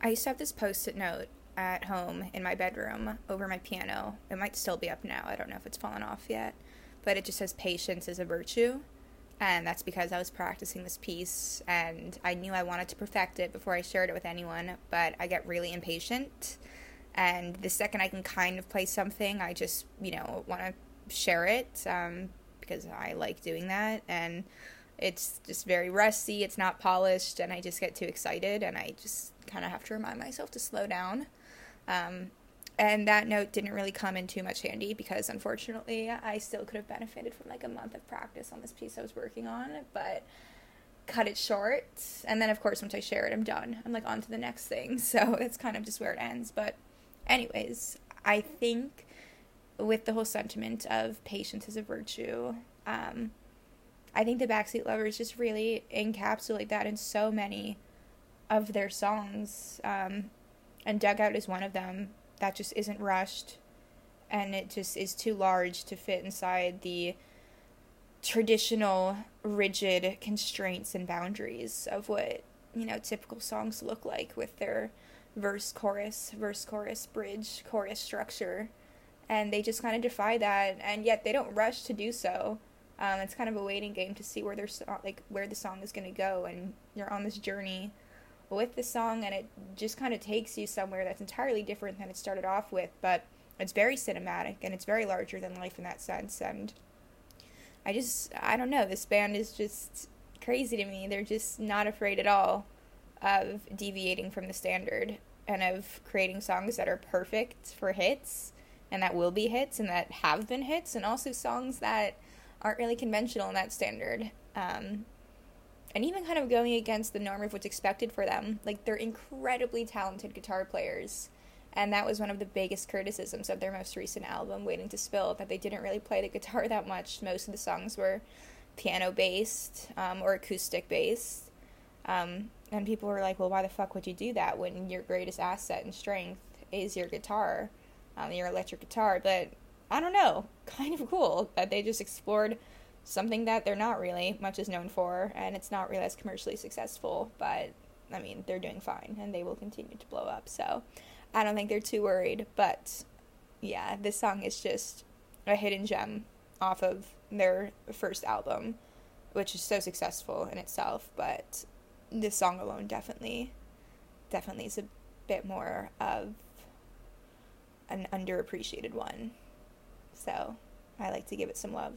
I used to have this post it note at home in my bedroom over my piano. It might still be up now. I don't know if it's fallen off yet. But it just says patience is a virtue. And that's because I was practicing this piece and I knew I wanted to perfect it before I shared it with anyone. But I get really impatient. And the second I can kind of play something, I just, you know, want to share it um, because I like doing that. And it's just very rusty, it's not polished, and I just get too excited and I just kind of have to remind myself to slow down. Um, and that note didn't really come in too much handy because unfortunately I still could have benefited from like a month of practice on this piece I was working on, but cut it short. And then of course once I share it, I'm done. I'm like on to the next thing. So that's kind of just where it ends. But anyways, I think with the whole sentiment of patience is a virtue, um, I think the Backseat Lovers just really encapsulate that in so many of their songs. Um, and Dugout is one of them that just isn't rushed and it just is too large to fit inside the traditional rigid constraints and boundaries of what you know typical songs look like with their verse chorus verse chorus bridge chorus structure and they just kind of defy that and yet they don't rush to do so um, it's kind of a waiting game to see where their so- like where the song is going to go and you're on this journey with the song and it just kind of takes you somewhere that's entirely different than it started off with but it's very cinematic and it's very larger than life in that sense and i just i don't know this band is just crazy to me. They're just not afraid at all of deviating from the standard and of creating songs that are perfect for hits and that will be hits and that have been hits and also songs that aren't really conventional in that standard um, and even kind of going against the norm of what's expected for them. Like they're incredibly talented guitar players, and that was one of the biggest criticisms of their most recent album, Waiting to Spill, that they didn't really play the guitar that much. Most of the songs were piano based um, or acoustic based. Um, and people were like, well, why the fuck would you do that when your greatest asset and strength is your guitar, um, your electric guitar? But I don't know, kind of cool that they just explored something that they're not really much is known for, and it's not really as commercially successful, but I mean, they're doing fine and they will continue to blow up. So I don't think they're too worried, but yeah, this song is just a hidden gem off of their first album, which is so successful in itself, but this song alone definitely definitely is a bit more of an underappreciated one. So, I like to give it some love.